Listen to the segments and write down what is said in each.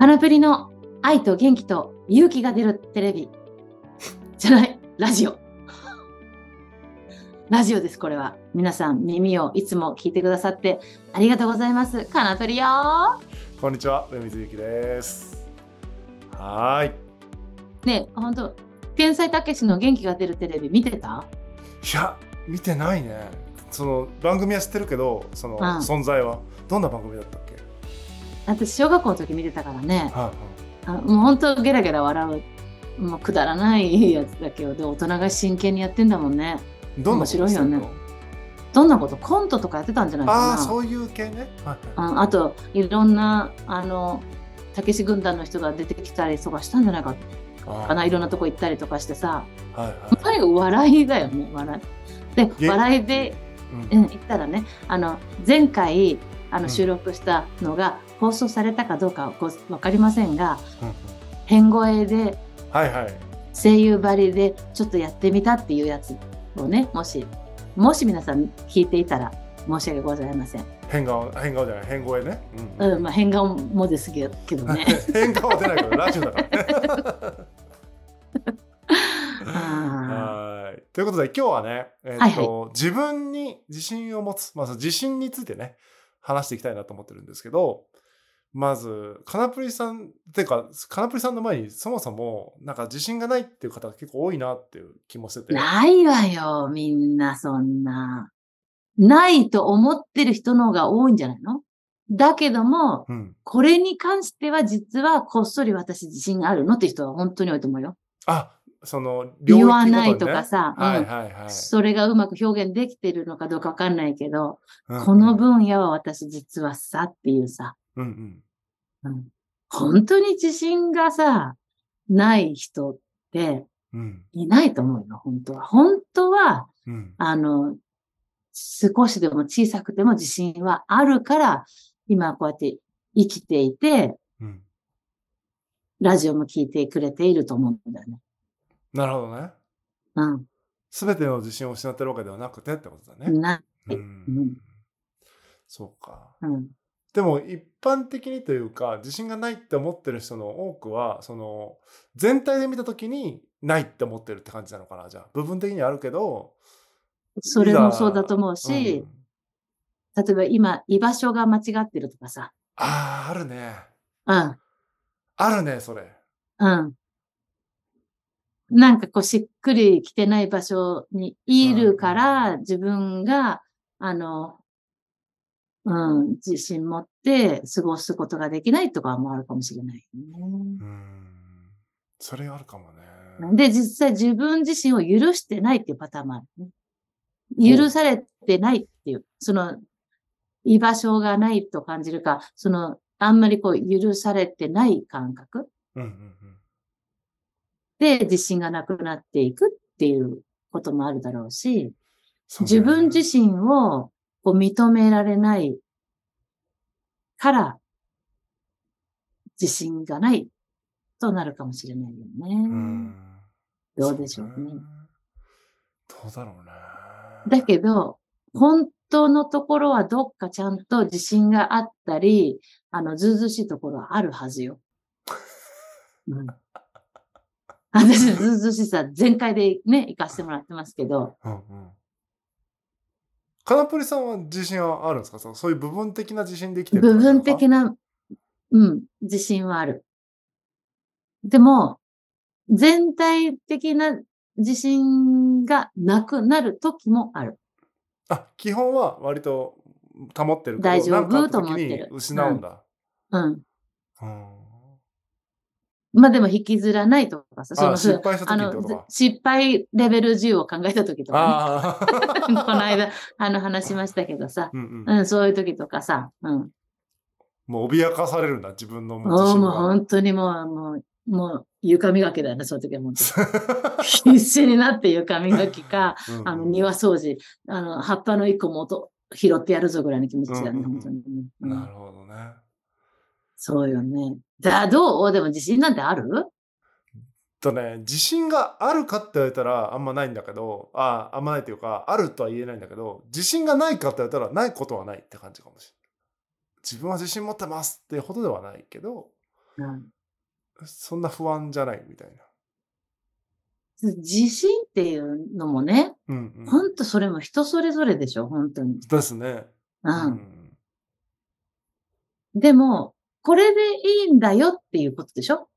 ハナプリの愛と元気と勇気が出るテレビ。じゃない、ラジオ。ラジオです、これは。皆さん、耳をいつも聞いてくださってありがとうございます。カナプリよこんにちは、上水ゆきです。はーい。ねえ、ほんと、天才たけしの元気が出るテレビ見てた？いや、見てないね。その番組は知ってるけど、そのうん存在は。どんな番組だったっけ？私、小学校の時見てたからね。はあもう本当ゲラゲラ笑う。もうくだらないやつだけど、で大人が真剣にやってんだもんね。面白いよねどんなことコントとかやってたんじゃないかな。ああ、そういう系ね。はいはいああといろんなあのたけし軍団の人が出てきたりとかしたんじゃないかあかないろんなとこ行ったりとかしてさはいはい。笑いだよね笑い。でげ笑いで、ううんん、言ったらねあの前回あうんの収録したのが放送されたかどうかご分かりませんがうんうん変声ではいはい。声優ばりでちょっとやってみたっていうやつをねもしもし皆さん聞いていたら申し訳ございません。変顔、変顔じゃない、変声ね。うんうんまあ、変顔もですけどね。変顔は出ないけど、ラジオだから はい。ということで今日はね、えっとはい自分に自信を持つ、まず自信についてね話していきたいなと思ってるんですけどまずカナプリさんっていうかカナプリさんの前にそもそもなんか自信がないっていう方が結構多いなっていう気もしてて。ないわよ、みんなそんな。ないと思ってる人の方が多いんじゃないの？だけども、うん、これに関しては実はこっそり私自信があるのって人は本当に多いと思うよ。あその言わないとかさ、うんはいはいはい。それがうまく表現できてるのかどうかわかんないけど、うんこの分野は私実はさっていうさ、うんうんうん本当に自信がさ、ない人ってうんいないと思うよ、本当は。本当は、うんあの、少しでも小さくても自信はあるから、今こうやって生きていて、うんラジオも聞いてくれていると思うんだよね。なるほどね。うん。すべての自信を失ってるわけではなくてってことだね。な、うんうんそうか。うん。でも一般的にというか自信がないって思ってる人の多くはその全体で見た時にないって思ってるって感じなのかなじゃあ部分的にはあるけどそれもそうだと思うし、うん例えば今、居場所が間違ってるとかさ。あーあるねうん。あるねそれうん。なんかこうしっくりきてない場所にいるから、自分が、あの、うん、自信持って過ごすことができないとかもあるかもしれないようん。それあるかもね。ね。で、実際自分自身を許してないっていうパターンもある、ね。許されてないっていう、その、居場所がないと感じるか、その、あんまりこう許されてない感覚。うんうんうん。で自信がなくなっていくっていうこともあるだろうし、そうね。自分自身をこう認められないから自信がないとなるかもしれないよね。うんどうでしょうね。そどうだろうねだけど、本当のところはどっかちゃんと自信があったり、あの、ずうずうしいところはあるはずよ。うん、私、ずうずうしさ全開でね、行かせてもらってますけど、うんうんカナプリさんは自信はあるんですか？そうそういう部分的な自信できてる部分的なな、うん、自信はある。でも、全体的な自信がなくなる時もある。あ基本は割と保ってるけど大丈夫と思ってるに失うんだ、うん。うんまあでも引きずらないとかさ、そのあ失敗した時とか。失敗レベル10を考えた時とか、ね、この間あの話しましたけどさ、うんうん。うん、そういう時とかさ、うん。もう脅かされるんだ自分のもうもう本当にもう、もう、もう床磨きだよね、そういう時はもう。必死になって床磨きか、うんうん。あの庭掃除、あの葉っぱの一個も音拾ってやるぞぐらいの気持ちだよね、うんうんうん。本当に。ね、うん。なるほどねそうよね。だ、どう？でも自信なんてある？とね自信があるかって言われたらあんまないんだけどああんまないというかあるとは言えないんだけど自信がないかって言われたらないことはないって感じかもしれない自分は自信持ってますってほどではないけどうんそんな不安じゃないみたいな。自信っていうのもね、うんうん。ほんとそれも人それぞれでしょ、本当に。ですね。うん。でも、これでいいんだよっていうことでしょ？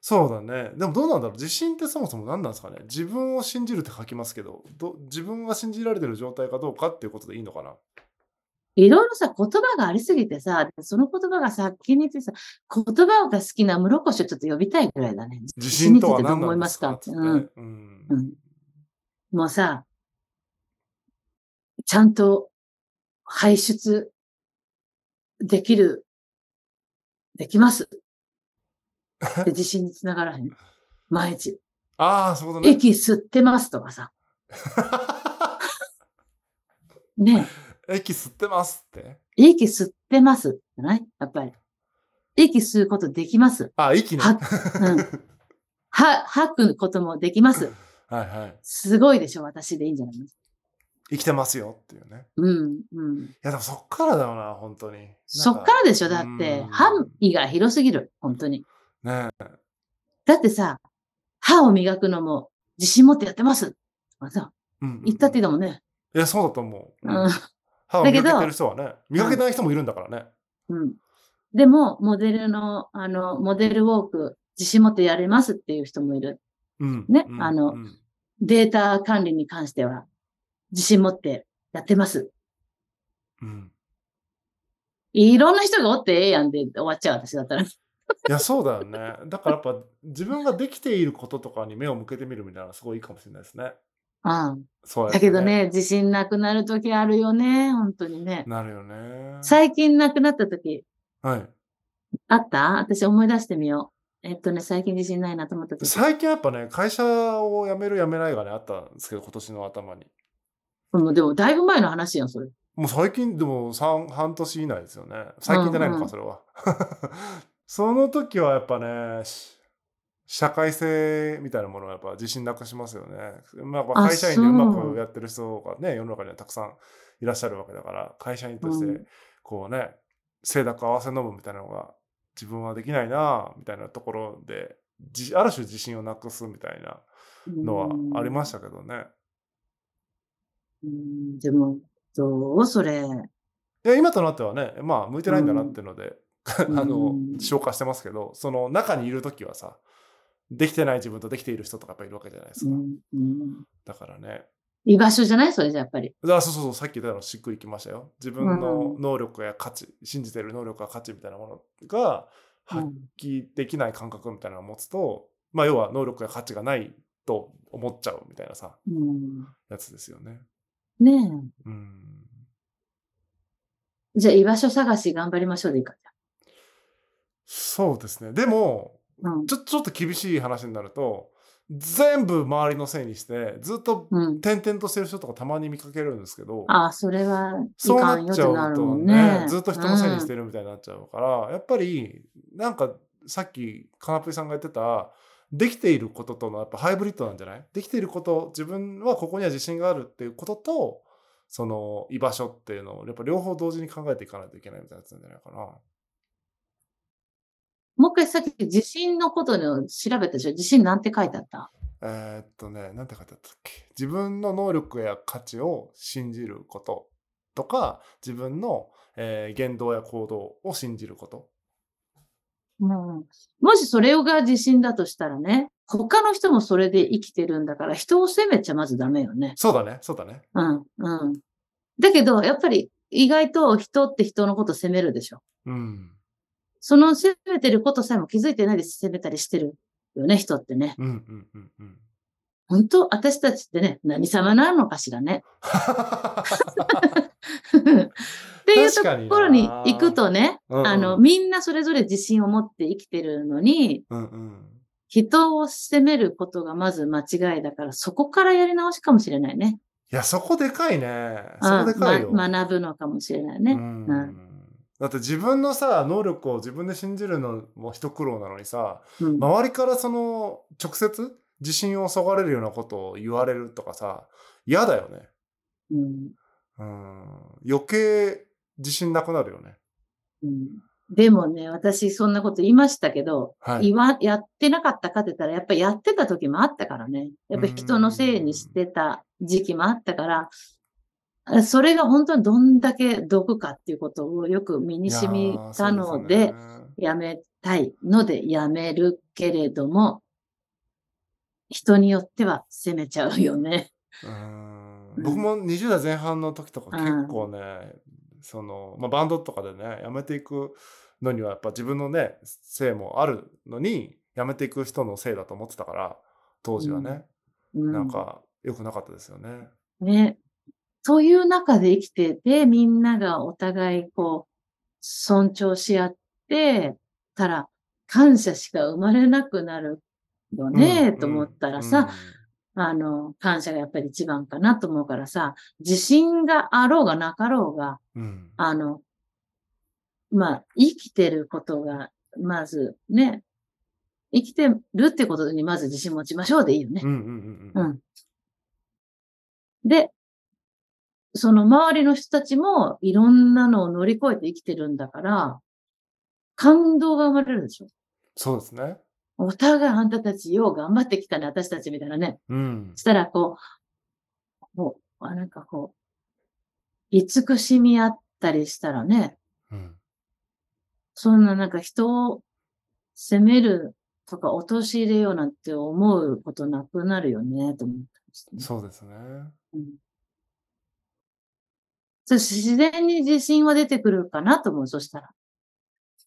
そうだね。でもどうなんだろう？自信ってそもそも何なんですかね？自分を信じるって書きますけどど、自分が信じられてる状態かどうかっていうことでいいのかな？いろいろさ、言葉がありすぎてさ、その言葉が先にてさ、言葉が好きな室越をちょっと呼びたいぐらいだね。自信とは何なんですか？うん。うんうん。もうさ、ちゃんと排出できる、できます。って自信につながらへん。毎日。ああ、そういうことね。息吸ってますとかさ。ね息吸ってますって？息吸ってます。じゃない？やっぱり。息吸うことできます。あ、息ね。はうん は、吐くこともできます。はいはい。すごいでしょ、私でいいんじゃない生きてますよっていうね。うん、うん。いや、でもそっからだよな、本当に。そっからでしょ、だってうん。範囲が広すぎる。本当に。ねだってさ、歯を磨くのも自信持ってやってます。とかさ、うん。言ったっていいだもんね。いや、そうだと思う。うん。歯を磨けてる人はね、磨けてない人もいるんだからね。うん。でも、モデルの、あの、モデルウォーク、自信持ってやれますっていう人もいる。うん。ねうんあのうんデータ管理に関しては、自信持ってやってます。うん。いろんな人がおってええやんで終わっちゃう、私だったら。いや、そうだよね。だからやっぱ自分ができていることとかに目を向けてみるみたいなすごいいいかもしれないですね。うん。そうやってだけど。ね、自信なくなるときあるよね、本当にね。なるよね。最近なくなったとき、はい。あった？私思い出してみよう。えっとね、最近自信ないなと思ったとき。最近やっぱね、会社を辞める辞めないがね、あったんですけど、今年の頭に。もうでも、だいぶ前の話やん、それ。もう最近でも3半年以内ですよね。最近じゃないのか、うんうんそれは。その時はやっぱね、し社会性みたいなものはやっぱ自信なくしますよね。まあ、会社員でうまくやってる人がね、世の中にはたくさんいらっしゃるわけだから、会社員としてうんこうね、清濁合わせ飲むみたいなのが自分はできないなみたいなところで、じある種自信をなくすみたいなのはありましたけどね。うん、でも、どうそれ。いや今となってはねまあ向いてないんだなっていうので、うん。あのうん消化してますけどその中にいる時はさできてない自分とできている人とかやっぱいるわけじゃないですか、うんうん、だからね。居場所じゃない？それじゃやっぱり。あそうそうそうさっき言ったのしっくりきましたよ。自分のうん能力や価値信じてる能力や価値みたいなものが発うん。揮できない感覚みたいなのを持つと、まあ要は能力や価値がないと思っちゃうみたいなさうん、やつですよねねうんえ。じゃあ居場所探し頑張りましょうでいいか。そうですねでもうんちょちょっと厳しい話になると全部周りのせいにしてずっとうん。転々としてる人とかたまに見かけるんですけどああ、それはいそうなっちゃうとねね。ずっと人のせいにしてる。るみたいになっちゃうから、やっぱりなんかさっきカナプリさんが言ってたできていることとのやっぱハイブリッドなんじゃない？できていること自分はここには自信があるっていうこととその居場所っていうのをやっぱ両方同時に考えていかないといけないみたいなやつなんじゃないかな。もう一回さっき自信のことを調べたでしょ自信なんて書いてあった？えーっとね、なんて書いてあったっけ？自分の能力や価値を信じることとか、自分の、えー言動や行動を信じること。うん。もしそれが自信だとしたらね、他の人もそれで生きてるんだから、人を責めちゃまずダメよね。そうだね、そうだね。うん、うん。だけど、やっぱり意外と人って人のこと責めるでしょ。うん。その責めてることさえも気づいてないで責めたりしてるよね、人ってね。うんうんうんうん。本当？私たちってね、何様なのかしらね。っていうところに行くとね、うんうんあの、みんなそれぞれ自信を持って生きてるのに、うんうん。人を責めることがまず間違いだから、そこからやり直しかもしれないね。いや、そこでかいね。そこでかいよ。うんま学ぶのかもしれないね。うんうんだって自分のさ、能力を自分で信じるのも一苦労なのにさ、うん周りからその直接自信をそがれるようなことを言われるとかさ、嫌だよね。うんうん余計自信なくなるよね。うんでもね、私そんなこと言いましたけど、はいやってなかったかって言ったら、やっぱりやってた時もあったからね。やっぱり人のせいにしてた時期もあったから、あそれが本当にどんだけ毒かっていうことをよく身に染みたので、いやめたいのでやめるけれども、人によっては責めちゃうよね。うーんうん僕も20代前半の時とかうん結構ね、その、まあ、バンドとかでね、辞めていくのにはやっぱ自分のね、せいもあるのに、辞めていく人のせいだと思ってたから、当時はね、うんなんか良くなかったですよね。ね。そういう中で生きてて、みんながお互いこう、尊重し合ってたら、感謝しか生まれなくなるよね、うんと思ったらさ、、あの、感謝がやっぱり一番かなと思うからさ、自信があろうがなかろうが、うんうんあの、まあ、生きてることが、まずね、生きてるってことにまず自信持ちましょうでいいよねうん。で、その周りの人たちもいろんなのを乗り越えて生きてるんだから、感動が生まれるでしょ。そうですね。お互いあんたたちよう頑張ってきたね、私たちみたいなね。うんそ。したらこう、こう、あなんかこう、慈しみ合ったりしたらね、うんそんななんか人を責めるとか陥れようなんて思うことなくなるよね、と思ったりしてね、そうですね。うんそう自然に自信は出てくるかなと思う、そしたら。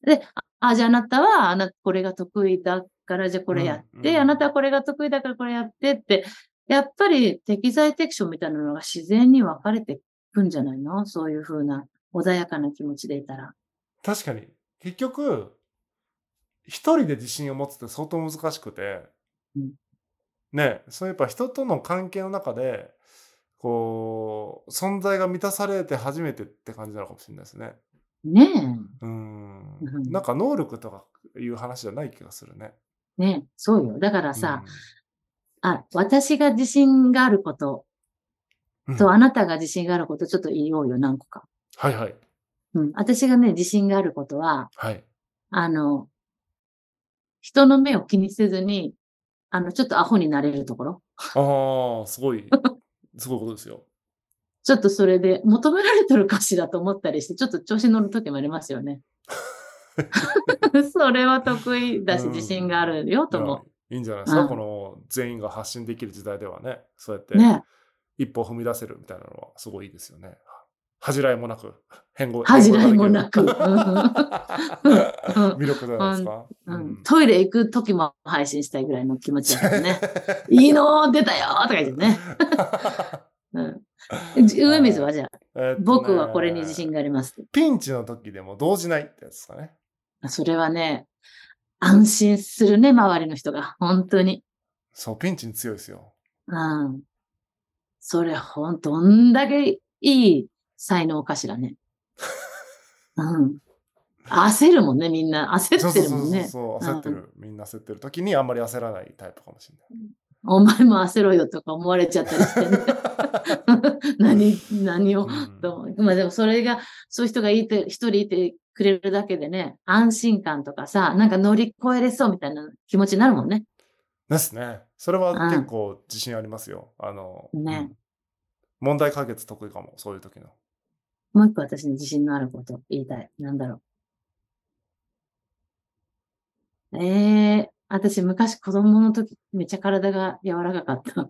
で、あ、あじゃああなたは、あなたこれが得意だから、じゃあこれやって、うんうんあなたはこれが得意だからこれやってって、やっぱり適材適所みたいなのが自然に分かれてくんじゃないの？そういうふうな穏やかな気持ちでいたら。確かに。結局、一人で自信を持つって相当難しくて、うんね、そうやっぱ人との関係の中で、こう、存在が満たされて初めてって感じなのかもしれないですね。ねうんうん。なんか能力とかいう話じゃない気がするね。え、ねえ、そうよ。だからさ、あ、私が自信があることうん、と、あなたが自信があること、ちょっと言おうよ、何個か。はいはい。うん。私がね、自信があることは、はい。あの、人の目を気にせずに、あの、ちょっとアホになれるところ。ああ、すごい、すごいことですよ。ちょっとそれで求められてるかしらと思ったりして、ちょっと調子乗る時もありますよね。それは得意だし、うん自信があるよと思いやいいんじゃないですか、うんこの全員が発信できる時代ではね、そうやって。一歩踏み出せるみたいなのはすごいいいですよね。恥じらいもなく、変更 恥じらいもなく魅力じゃないですか？うん、トイレ行く時も配信したいぐらいの気持ちだけどね。いいのー出たよーとか言ってね。うん、上水はじゃあ、僕はこれに自信があります。ピンチの時でも動じないってやつですかね。それはね、安心するね、周りの人が。本当に。そう、ピンチに強いですよ。うん。それ、ほん、どんだけいい才能かしらね。うん。焦るもんね、みんな。焦そうそうそうってるもんね。そう、焦ってる、みんな焦ってる時にあんまり焦らないタイプかもしれない。お前も焦ろよとか思われちゃったりしてね。何、何を？うんまあでもそれが、そういう人がいて、一人いてくれるだけでね、安心感とかさ、なんか乗り越えれそうみたいな気持ちになるもんね。ですね。それはうん結構自信ありますよ。あの、ねうん問題解決得意かも、そういう時の。もう一個私に自信のあること言いたい。なんだろう。ええ私昔子供の時めっちゃ体が柔らかかった。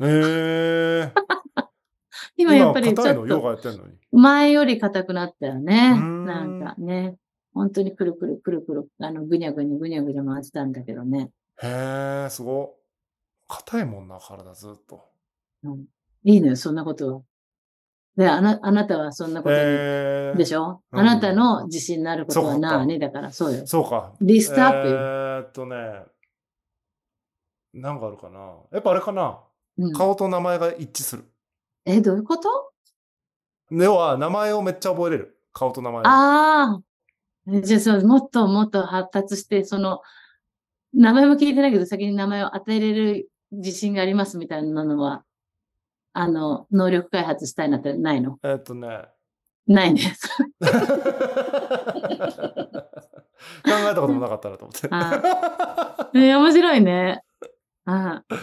えー、今やっぱりちょっと。前より硬くなったよね。なんかね。本当にくるくるくるくる、あの、ぐにゃぐにゃぐにゃぐにゃ回ってたんだけどね。へえ、すご。硬いもんな、体ずっと。うん、いいのよ、そんなことは。で、あな、あなたはそんなことに、えー、でしょ、うんあなたの自信のあることはそうか何だから、そうよ。そうか。リストアップよ。えーっとね、なんかあるかな。やっぱあれかな。うん、顔と名前が一致する。え、どういうこと？要は、名前をめっちゃ覚えれる。顔と名前を。ああ。えじゃあそう、もっともっと発達して、その、名前も聞いてないけど、先に名前を与えれる自信がありますみたいなのは、あの、能力開発したいなってないの？えーっとね。ないね。えたこともなかったなと思って。あね面白いね。あうん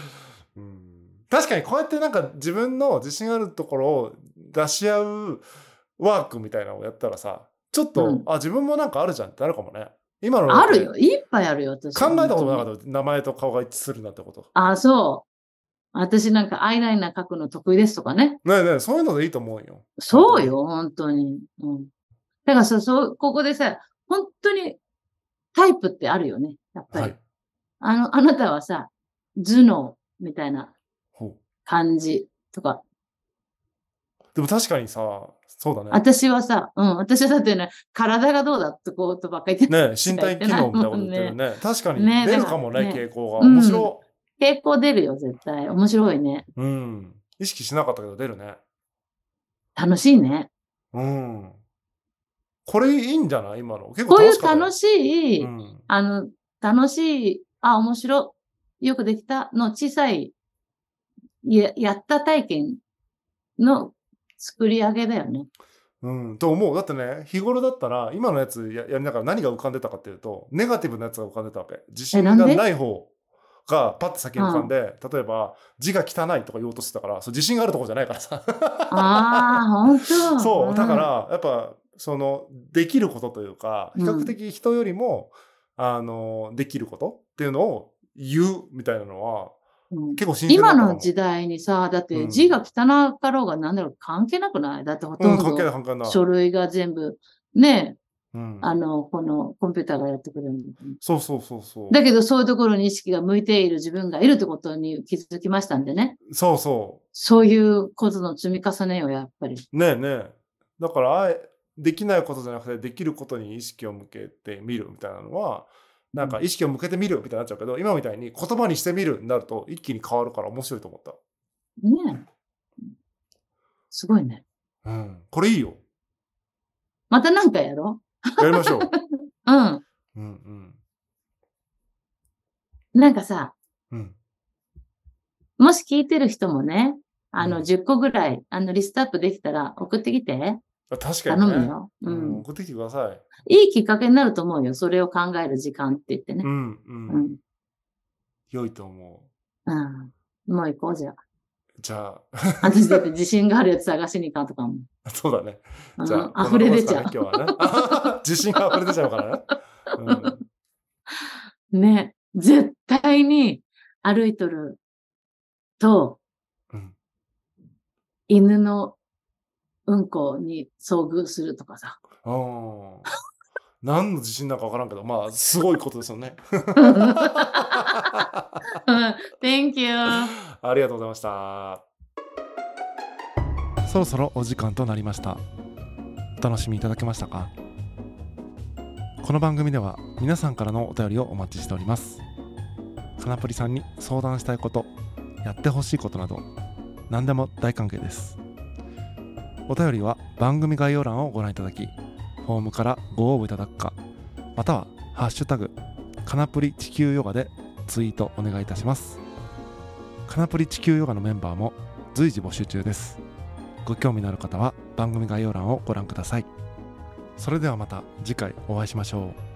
確かにこうやってなんか自分の自信あるところを出し合うワークみたいなのをやったらさちょっと、うんあ自分もなんかあるじゃんってなるかもね今のあるよ。いっぱいあるよ、私。考えたこともな。かった名前と顔が一致するなんてことあ、そう。私なんかアイライナー描くの得意ですとかね。ねえねえそういうのでいいと思うよそうよ、本当に。うん。だからさ、そう、ここでさ、本当にタイプってあるよね。やっぱり。はいあの、あなたはさ、頭脳みたいな感じとか。でも確かにさそうだね。私はさ、うん、私はだってね、体がどうだってことばっかり言ってねえ身体機能みたいなこと言ってるね。確かにね出るかもね。ね傾向が。うん。面白。傾向出るよ、絶対。面白いね。い、うん、意識しなかったけど出るね。楽しいね。うん。これいいんじゃない？今の。結構こういう楽しい、うん。あの、楽しい、あ、面白い、よくできたの小さい、や、やった体験の作り上げだよね。うん、と思う。だってね、日頃だったら、今のやつややりながら何が浮かんでたかっていうと、ネガティブなやつが浮かんでたわけ。自信がない方がパッて先に浮かんで、例えば、字が汚いとか言おうとしてたから、そう自信があるところじゃないからさ。ああ、本当 そう、だかんら、やっぱ、その、できることというか、比較的人よりも、あの、できることっていうのを言うみたいなのは、うん結構新今の時代にさ、だっうんて字が汚かろうが何だろう関係なくない？だってほとうん、ど。書類が全部、ね、うん、あの、このコンピューターがやってくれるんだそうそうそうそう。だけどそういうところに意識が向いている自分がいるってことに気づきましたんでね。そうそう。そういうことの積み重ねよ、やっぱり。ねえねえ。だからあえ、できないことじゃなくて、できることに意識を向けてみるみたいなのは、なんか意識を向けてみるみたいになっちゃうけど、今みたいに言葉にしてみるになると一気に変わるから面白いと思った。ねえ。すごいね。うん。これいいよ。またなんかやろやりましょう。うん。うんうん。なんかさ、うん。もし聞いてる人もね、あの、うん10個ぐらい、あの、リストアップできたら送ってきて。あ確かにね。頼むよ。ううん。ん。送ってきてください。いいきっかけになると思うよ。それを考える時間って言ってね。うんう。うんん。良いと思うん。もう行こうじゃあ。う。じゃあ、私だって自信があるやつ探しに行かんとかも。そうだね。うんじゃあ、溢れ出ちゃこんなとこですかね今日はね。自信が溢れ出ちゃうからね。うんう。ね。絶対に歩いとると、うん犬のうんこに遭遇するとかさ。何の自信なんか分からんけど、まあ、すごいことですよね。Thank you. ありがとうございました。そろそろお時間となりました。お楽しみいただけましたか？この番組では皆さんからのお便りをお待ちしております。かなぷりさんに相談したいこと、やってほしいことなど、何でも大歓迎です。お便りは番組概要欄をご覧いただき、フォームからご応募いただくか、またはハッシュタグ、かなぷり地球ヨガでツイートお願いいたします。かなぷり地球ヨガのメンバーも随時募集中です。ご興味のある方は番組概要欄をご覧ください。それではまた次回お会いしましょう。